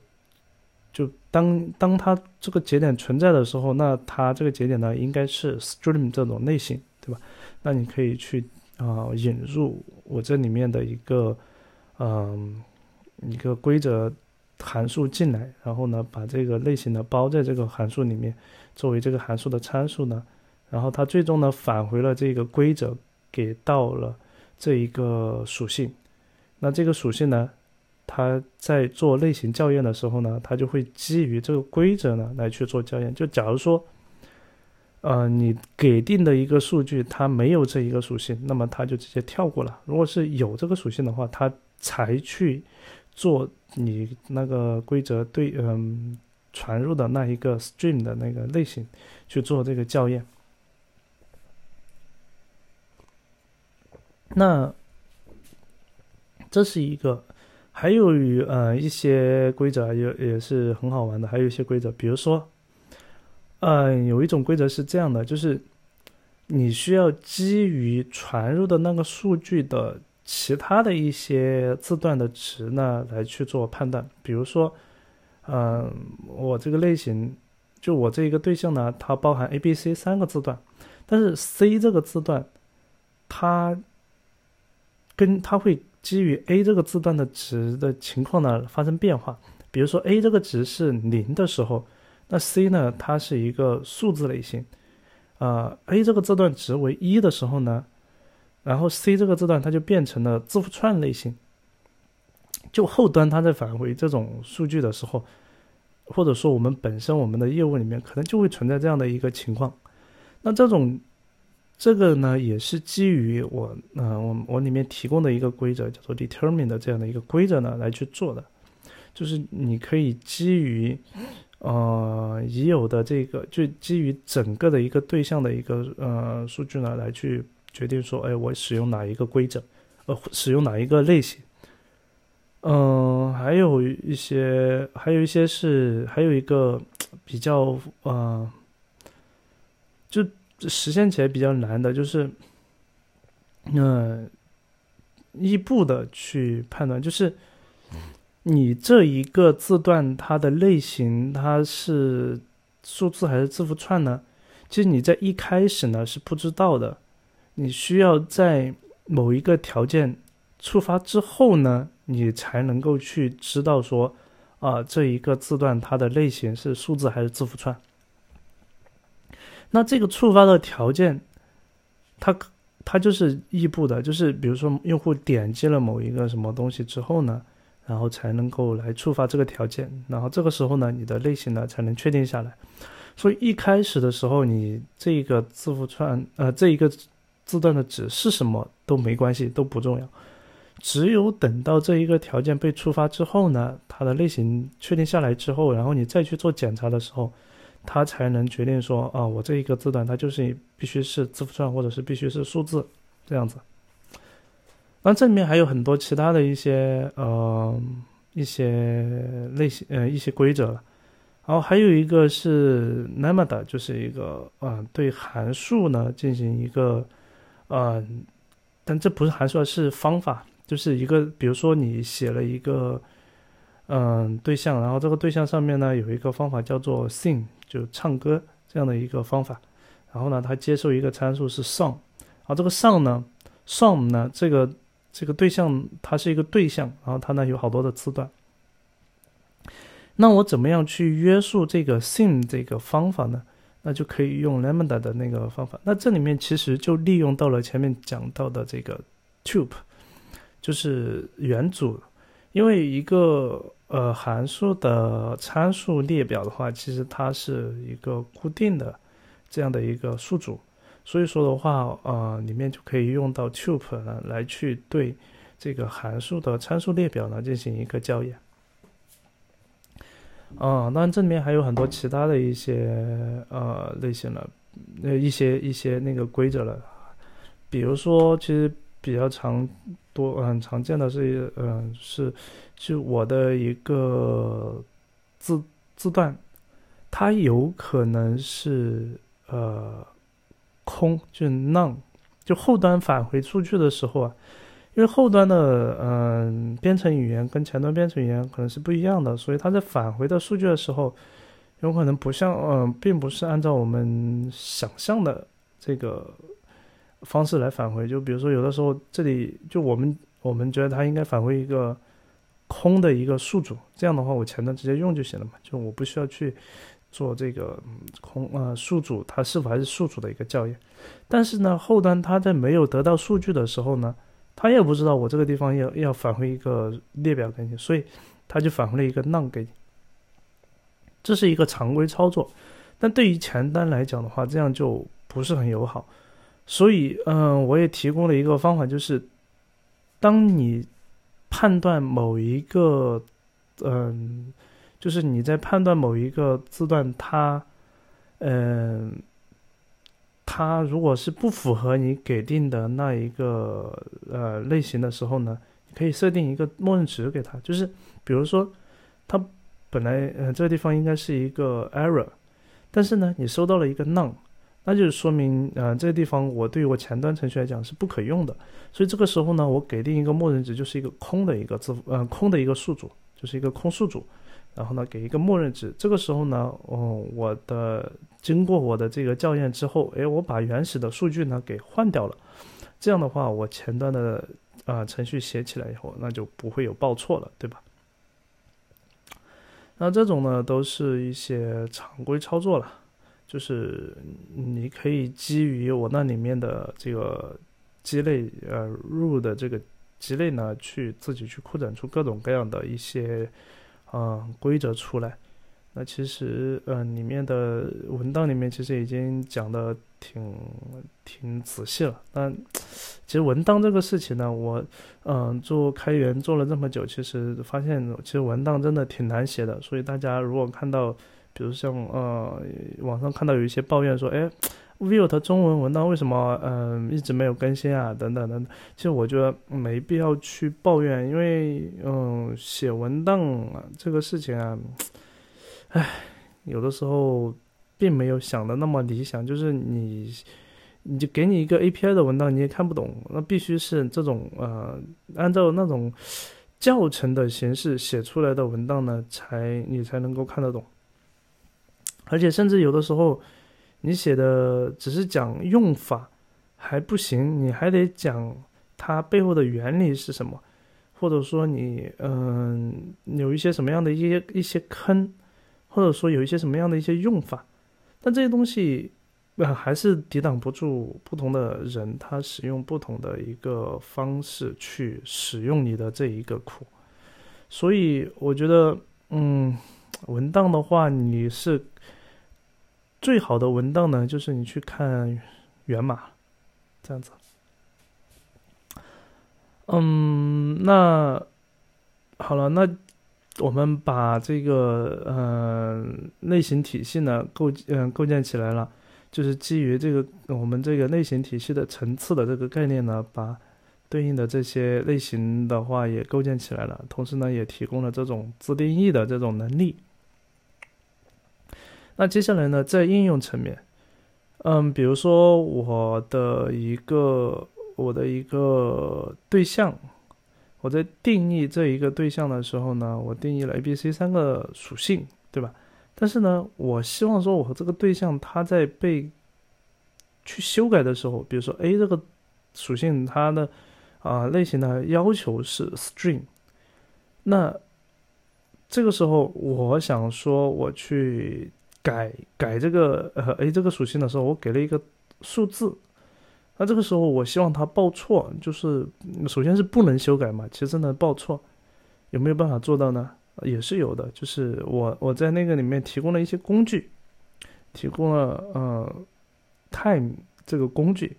就当当它这个节点存在的时候，那它这个节点呢，应该是 stream 这种类型，对吧？那你可以去啊引入我这里面的一个嗯一个规则函数进来，然后呢把这个类型呢包在这个函数里面，作为这个函数的参数呢，然后它最终呢返回了这个规则给到了这一个属性，那这个属性呢？他在做类型校验的时候呢，他就会基于这个规则呢来去做校验。就假如说，呃，你给定的一个数据它没有这一个属性，那么它就直接跳过了。如果是有这个属性的话，它才去做你那个规则对嗯传入的那一个 string 的那个类型去做这个校验。那这是一个。还有与呃一些规则也也是很好玩的，还有一些规则，比如说，嗯，有一种规则是这样的，就是你需要基于传入的那个数据的其他的一些字段的值呢来去做判断。比如说，嗯，我这个类型，就我这一个对象呢，它包含 A、B、C 三个字段，但是 C 这个字段，它跟它会。基于 a 这个字段的值的情况呢发生变化，比如说 a 这个值是零的时候，那 c 呢它是一个数字类型，呃 a 这个字段值为一的时候呢，然后 c 这个字段它就变成了字符串类型，就后端它在返回这种数据的时候，或者说我们本身我们的业务里面可能就会存在这样的一个情况，那这种。这个呢，也是基于我，呃，我我里面提供的一个规则，叫做 determine 的这样的一个规则呢来去做的，就是你可以基于，呃，已有的这个，就基于整个的一个对象的一个呃数据呢来去决定说，哎，我使用哪一个规则，呃，使用哪一个类型，嗯，还有一些，还有一些是，还有一个比较，呃，实现起来比较难的就是，嗯，一步的去判断，就是你这一个字段它的类型它是数字还是字符串呢？其实你在一开始呢是不知道的，你需要在某一个条件触发之后呢，你才能够去知道说，啊，这一个字段它的类型是数字还是字符串。那这个触发的条件，它它就是异步的，就是比如说用户点击了某一个什么东西之后呢，然后才能够来触发这个条件，然后这个时候呢，你的类型呢才能确定下来。所以一开始的时候，你这个字符串呃这一个字段的值是什么都没关系，都不重要。只有等到这一个条件被触发之后呢，它的类型确定下来之后，然后你再去做检查的时候。它才能决定说啊，我这一个字段它就是必须是字符串或者是必须是数字这样子。那这里面还有很多其他的一些呃一些类型呃一些规则，然后还有一个是 lambda，就是一个呃对函数呢进行一个呃，但这不是函数，是方法，就是一个比如说你写了一个嗯对象，然后这个对象上面呢有一个方法叫做 sing，就唱歌这样的一个方法，然后呢它接受一个参数是 song，然后这个 song 呢 song 呢这个。这个对象它是一个对象，然后它呢有好多的字段。那我怎么样去约束这个 sing 这个方法呢？那就可以用 lambda 的那个方法。那这里面其实就利用到了前面讲到的这个 tuple，就是元组。因为一个呃函数的参数列表的话，其实它是一个固定的这样的一个数组。所以说的话，呃，里面就可以用到 tuple 呢，来去对这个函数的参数列表呢进行一个校验。啊，当然这里面还有很多其他的一些呃类型了，呃一些一些那个规则了，比如说其实比较常多很常见的是嗯是就我的一个字字段，它有可能是呃。空就是 none，就后端返回数据的时候啊，因为后端的嗯编程语言跟前端编程语言可能是不一样的，所以它在返回的数据的时候，有可能不像嗯，并不是按照我们想象的这个方式来返回。就比如说有的时候这里就我们我们觉得它应该返回一个空的一个数组，这样的话我前端直接用就行了嘛，就我不需要去。做这个空呃数组，它是否还是数组的一个校验？但是呢，后端它在没有得到数据的时候呢，它也不知道我这个地方要要返回一个列表给你，所以它就返回了一个 none 给你。这是一个常规操作，但对于前端来讲的话，这样就不是很友好。所以，嗯，我也提供了一个方法，就是当你判断某一个，嗯。就是你在判断某一个字段，它，嗯，它如果是不符合你给定的那一个呃类型的时候呢，可以设定一个默认值给它。就是比如说，它本来呃这个地方应该是一个 error，但是呢你收到了一个 none，那就是说明呃这个地方我对于我前端程序来讲是不可用的。所以这个时候呢，我给定一个默认值，就是一个空的一个字呃空的一个数组，就是一个空数组。然后呢，给一个默认值。这个时候呢，哦，我的经过我的这个校验之后，哎，我把原始的数据呢给换掉了。这样的话，我前端的啊程序写起来以后，那就不会有报错了，对吧？那这种呢，都是一些常规操作了，就是你可以基于我那里面的这个积累呃入的这个积累呢，去自己去扩展出各种各样的一些。嗯，规则出来，那其实，嗯，里面的文档里面其实已经讲的挺挺仔细了。但其实文档这个事情呢，我，嗯，做开源做了这么久，其实发现其实文档真的挺难写的。所以大家如果看到，比如像呃，网上看到有一些抱怨说，哎。Vue 的中文文档为什么嗯一直没有更新啊？等等等等，其实我觉得没必要去抱怨，因为嗯写文档啊这个事情啊，唉，有的时候并没有想的那么理想。就是你，你就给你一个 API 的文档，你也看不懂，那必须是这种呃按照那种教程的形式写出来的文档呢，才你才能够看得懂。而且甚至有的时候。你写的只是讲用法还不行，你还得讲它背后的原理是什么，或者说你嗯有一些什么样的一些一些坑，或者说有一些什么样的一些用法，但这些东西啊还是抵挡不住不同的人他使用不同的一个方式去使用你的这一个库，所以我觉得嗯文档的话你是。最好的文档呢，就是你去看源码，这样子。嗯，那好了，那我们把这个呃类型体系呢构嗯构建起来了，就是基于这个我们这个类型体系的层次的这个概念呢，把对应的这些类型的话也构建起来了，同时呢也提供了这种自定义的这种能力。那接下来呢，在应用层面，嗯，比如说我的一个我的一个对象，我在定义这一个对象的时候呢，我定义了 A、B、C 三个属性，对吧？但是呢，我希望说我和这个对象它在被去修改的时候，比如说 A 这个属性它的啊类型的要求是 string，那这个时候我想说我去。改改这个呃 A 这个属性的时候，我给了一个数字，那这个时候我希望它报错，就是首先是不能修改嘛，其次呢报错，有没有办法做到呢？也是有的，就是我我在那个里面提供了一些工具，提供了呃 time 这个工具，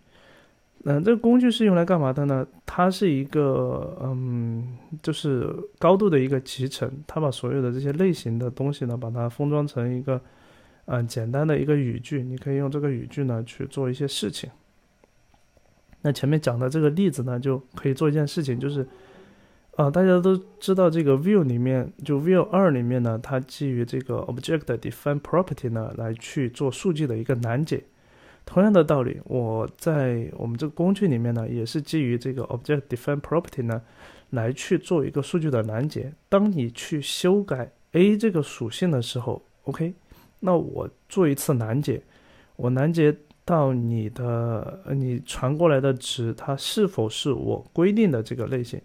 嗯，这个工具是用来干嘛的呢？它是一个嗯，就是高度的一个集成，它把所有的这些类型的东西呢，把它封装成一个。嗯，简单的一个语句，你可以用这个语句呢去做一些事情。那前面讲的这个例子呢，就可以做一件事情，就是，呃，大家都知道这个 view 里面，就 view 二里面呢，它基于这个 object define property 呢来去做数据的一个难解。同样的道理，我在我们这个工具里面呢，也是基于这个 object define property 呢来去做一个数据的难解。当你去修改 a 这个属性的时候，OK。那我做一次拦截，我拦截到你的你传过来的值，它是否是我规定的这个类型？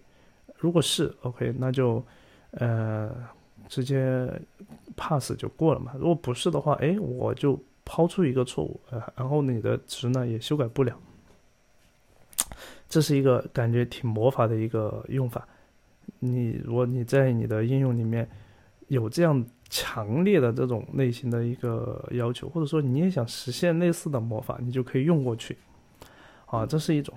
如果是，OK，那就呃直接 pass 就过了嘛。如果不是的话，哎，我就抛出一个错误，呃，然后你的值呢也修改不了。这是一个感觉挺魔法的一个用法。你如果你在你的应用里面有这样。强烈的这种类型的一个要求，或者说你也想实现类似的魔法，你就可以用过去，啊，这是一种。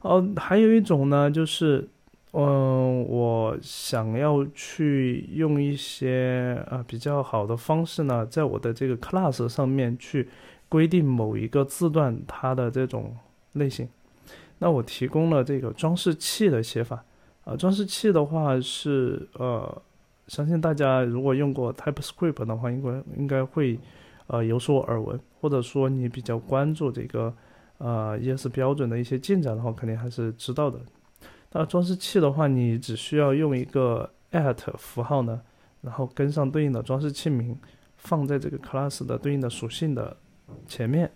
哦，还有一种呢，就是，嗯，我想要去用一些啊比较好的方式呢，在我的这个 class 上面去规定某一个字段它的这种类型。那我提供了这个装饰器的写法，啊，装饰器的话是呃。相信大家如果用过 TypeScript 的话，应该应该会，呃，有所耳闻，或者说你比较关注这个，呃，ES 标准的一些进展的话，肯定还是知道的。那装饰器的话，你只需要用一个 at 符号呢，然后跟上对应的装饰器名，放在这个 class 的对应的属性的前面，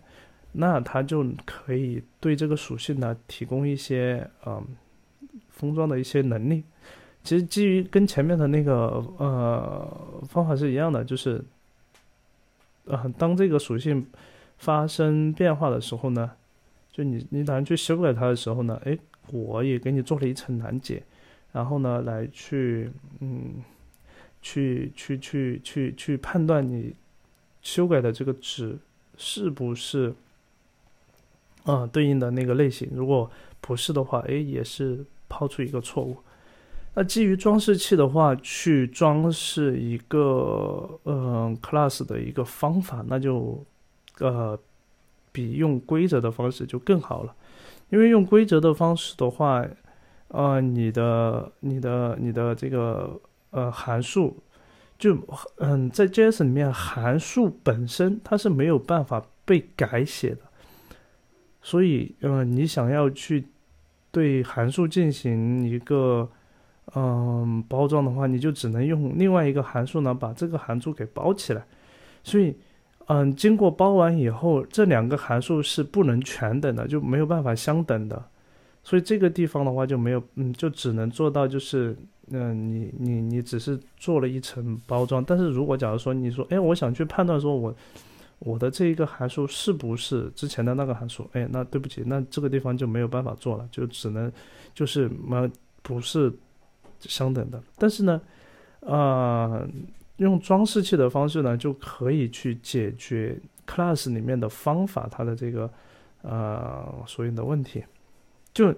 那它就可以对这个属性呢提供一些，嗯，封装的一些能力。其实基于跟前面的那个呃方法是一样的，就是，呃，当这个属性发生变化的时候呢，就你你打算去修改它的时候呢，哎，我也给你做了一层拦截，然后呢来去嗯，去去去去去判断你修改的这个值是不是啊对应的那个类型，如果不是的话，哎，也是抛出一个错误。那基于装饰器的话，去装饰一个呃 class 的一个方法，那就呃比用规则的方式就更好了。因为用规则的方式的话，呃，你的你的你的这个呃函数，就嗯在 JS 里面函数本身它是没有办法被改写的，所以呃你想要去对函数进行一个嗯，包装的话，你就只能用另外一个函数呢，把这个函数给包起来。所以，嗯，经过包完以后，这两个函数是不能全等的，就没有办法相等的。所以这个地方的话就没有，嗯，就只能做到就是，嗯，你你你只是做了一层包装。但是如果假如说你说，哎，我想去判断说我我的这一个函数是不是之前的那个函数，哎，那对不起，那这个地方就没有办法做了，就只能就是么不是。相等的，但是呢，呃，用装饰器的方式呢，就可以去解决 class 里面的方法它的这个呃所有的问题。就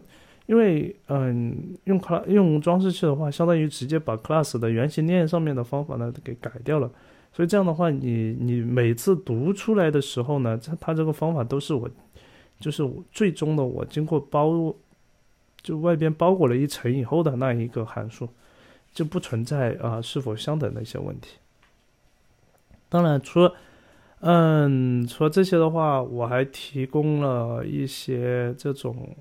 因为嗯，用 class 用装饰器的话，相当于直接把 class 的原型链上面的方法呢给改掉了，所以这样的话，你你每次读出来的时候呢，它它这个方法都是我，就是最终的我经过包，就外边包裹了一层以后的那一个函数，就不存在啊是否相等的一些问题。当然，除了嗯除了这些的话，我还提供了一些这种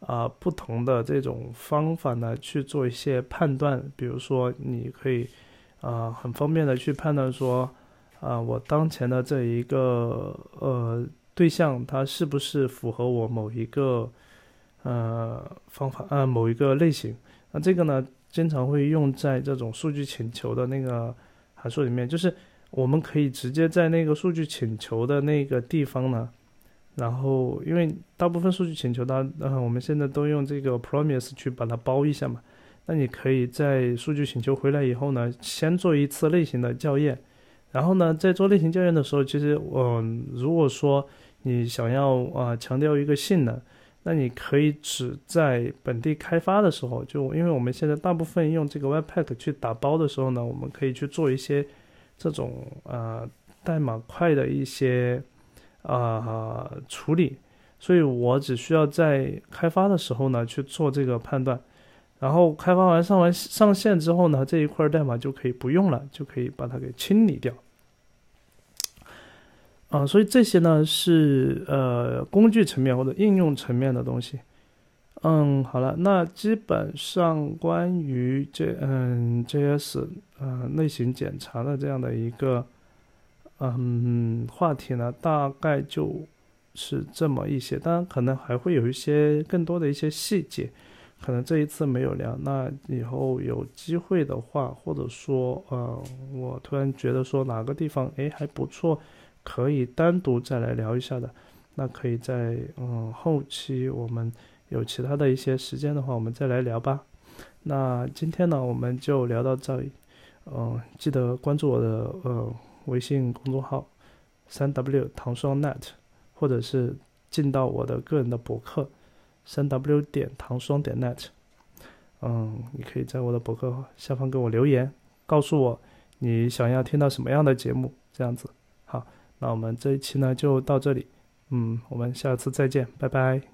啊不同的这种方法呢去做一些判断，比如说你可以。啊，很方便的去判断说，啊，我当前的这一个呃对象，它是不是符合我某一个呃方法呃某一个类型？那这个呢，经常会用在这种数据请求的那个函数里面，就是我们可以直接在那个数据请求的那个地方呢，然后因为大部分数据请求它，呃，我们现在都用这个 promise 去把它包一下嘛。那你可以在数据请求回来以后呢，先做一次类型的校验，然后呢，在做类型校验的时候，其实，嗯，如果说你想要啊强调一个性能，那你可以只在本地开发的时候，就因为我们现在大部分用这个 Webpack 去打包的时候呢，我们可以去做一些这种啊代码块的一些啊处理，所以我只需要在开发的时候呢去做这个判断。然后开发完上完上线之后呢，这一块代码就可以不用了，就可以把它给清理掉。啊，所以这些呢是呃工具层面或者应用层面的东西。嗯，好了，那基本上关于这嗯 JS 呃类型检查的这样的一个嗯话题呢，大概就是这么一些，当然可能还会有一些更多的一些细节。可能这一次没有聊，那以后有机会的话，或者说，呃，我突然觉得说哪个地方哎还不错，可以单独再来聊一下的，那可以在嗯后期我们有其他的一些时间的话，我们再来聊吧。那今天呢，我们就聊到这里，嗯，记得关注我的呃微信公众号三 W 糖霜 net，或者是进到我的个人的博客。三 w 点糖霜点 net，嗯，你可以在我的博客下方给我留言，告诉我你想要听到什么样的节目，这样子。那我们这一期呢就到这里，嗯，我们下次再见，拜拜。